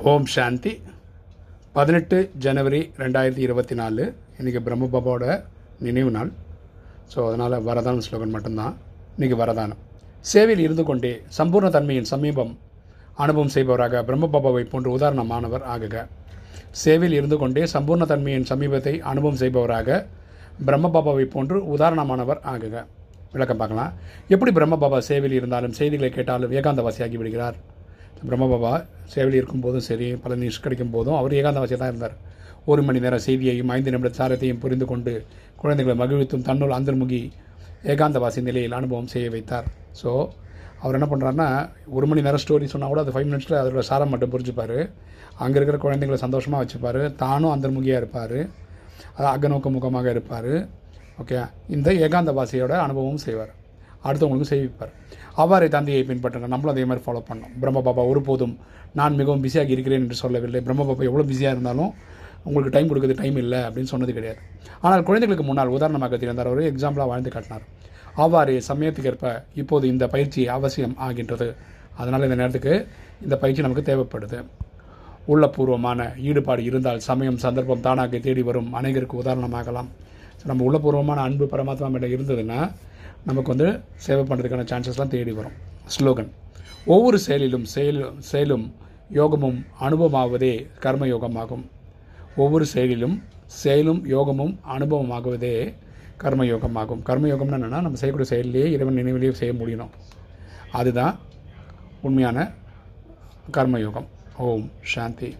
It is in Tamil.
ஓம் சாந்தி. பதினெட்டு ஜனவரி ரெண்டாயிரத்தி இருபத்தி நாலு. இன்றைக்கி பிரம்மபாபாவோட நினைவு நாள். ஸோ அதனால் வரதான ஸ்லோகன் மட்டும்தான். இன்றைக்கி வரதானம். சேவையில் இருந்து கொண்டே சம்பூர்ண தன்மையின் சமீபம் அனுபவம் செய்பவராக பிரம்மபாபாவை போன்ற உதாரணமானவர் ஆகுக. சேவையில் இருந்து கொண்டே சம்பூர்ண தன்மையின் சமீபத்தை அனுபவம் செய்பவராக பிரம்மபாபாவை போன்று உதாரணமானவர் ஆகுக. விளக்கம் பார்க்கலாம். எப்படி பிரம்மபாபா சேவையில் இருந்தாலும் செய்திகளை கேட்டாலும் ஏகாந்தவாசியாகி விடுகிறார்? பிரம்மபாபா சேவையில் இருக்கும்போதும் சரி பல நியூஸ் கிடைக்கும் போதும் அவர் ஏகாந்தவாசியாக தான் இருந்தார். ஒரு மணி நேரம் செய்தியையும் ஐந்து நிமிட சாரத்தையும் புரிந்து கொண்டு குழந்தைகளை மகிழ்வித்தும் தன்னுள் அந்தர்முகி ஏகாந்தவாசி நிலையில் அனுபவம் செய்ய வைத்தார். ஸோ அவர் என்ன பண்ணுறாருன்னா ஒரு மணி நேரம் ஸ்டோரி சொன்னால் கூட அது ஃபைவ் மினிட்ஸில் அதோட சாரம் மட்டும் புரிஞ்சுப்பார். அங்கே இருக்கிற குழந்தைங்களை சந்தோஷமாக வச்சுப்பார். தானும் அந்தர்முகியாக இருப்பார். அது அகநோக்க முகமாக இருப்பார். ஓகே இந்த ஏகாந்தவாசியோட அனுபவமும் செய்வார். அடுத்தவங்களுக்கும் செய்விப்பார். அவ்வாறு தந்தையை பின்பற்றுங்க. நம்மளும் அதே மாதிரி ஃபாலோ பண்ணோம் பிரம்மபாபா ஒருபோதும் நான் மிகவும் பிஸியாக இருக்கிறேன் என்று சொல்லவில்லை. பிரம்மபாபா எவ்வளோ பிஸியாக இருந்தாலும் உங்களுக்கு டைம் கொடுக்குறது டைம் இல்லை அப்படின்னு சொன்னது கிடையாது. ஆனால் குழந்தைகளுக்கு முன்னால் உதாரணமாக திறந்தார் ஒரு எக்ஸாம்பிளாக வாழ்ந்து காட்டினார். அவ்வாறு சமயத்துக்கேற்ப இப்போது இந்த பயிற்சி அவசியம் ஆகின்றது. அதனால் இந்த நேரத்துக்கு இந்த பயிற்சி நமக்கு தேவைப்படுது. உள்ளபூர்வமான ஈடுபாடு இருந்தால் சமயம் சந்தர்ப்பம் தானாக தேடி வரும். அனைவருக்கு உதாரணமாகலாம். ஸோ நம்ம உள்ளபூர்வமான அன்பு பரமாத்மா மேலே இருந்ததுன்னா நமக்கு வந்து சேவை பண்ணுறதுக்கான சான்சஸ்லாம் தேடி வரும். ஸ்லோகன் ஒவ்வொரு செயலிலும் செயலும் செயலும் யோகமும் அனுபவமாவதே கர்மயோகமாகும். ஒவ்வொரு செயலிலும் செயலும் யோகமும் அனுபவமாகுவதே கர்மயோகமாகும். கர்மயோகம்னா என்னென்னா நம்ம செய்யக்கூடிய செயலிலேயே இறைவன் நினைவிலேயே செய்ய முடியணும். அதுதான் உண்மையான கர்மயோகம். ஓம் சாந்தி.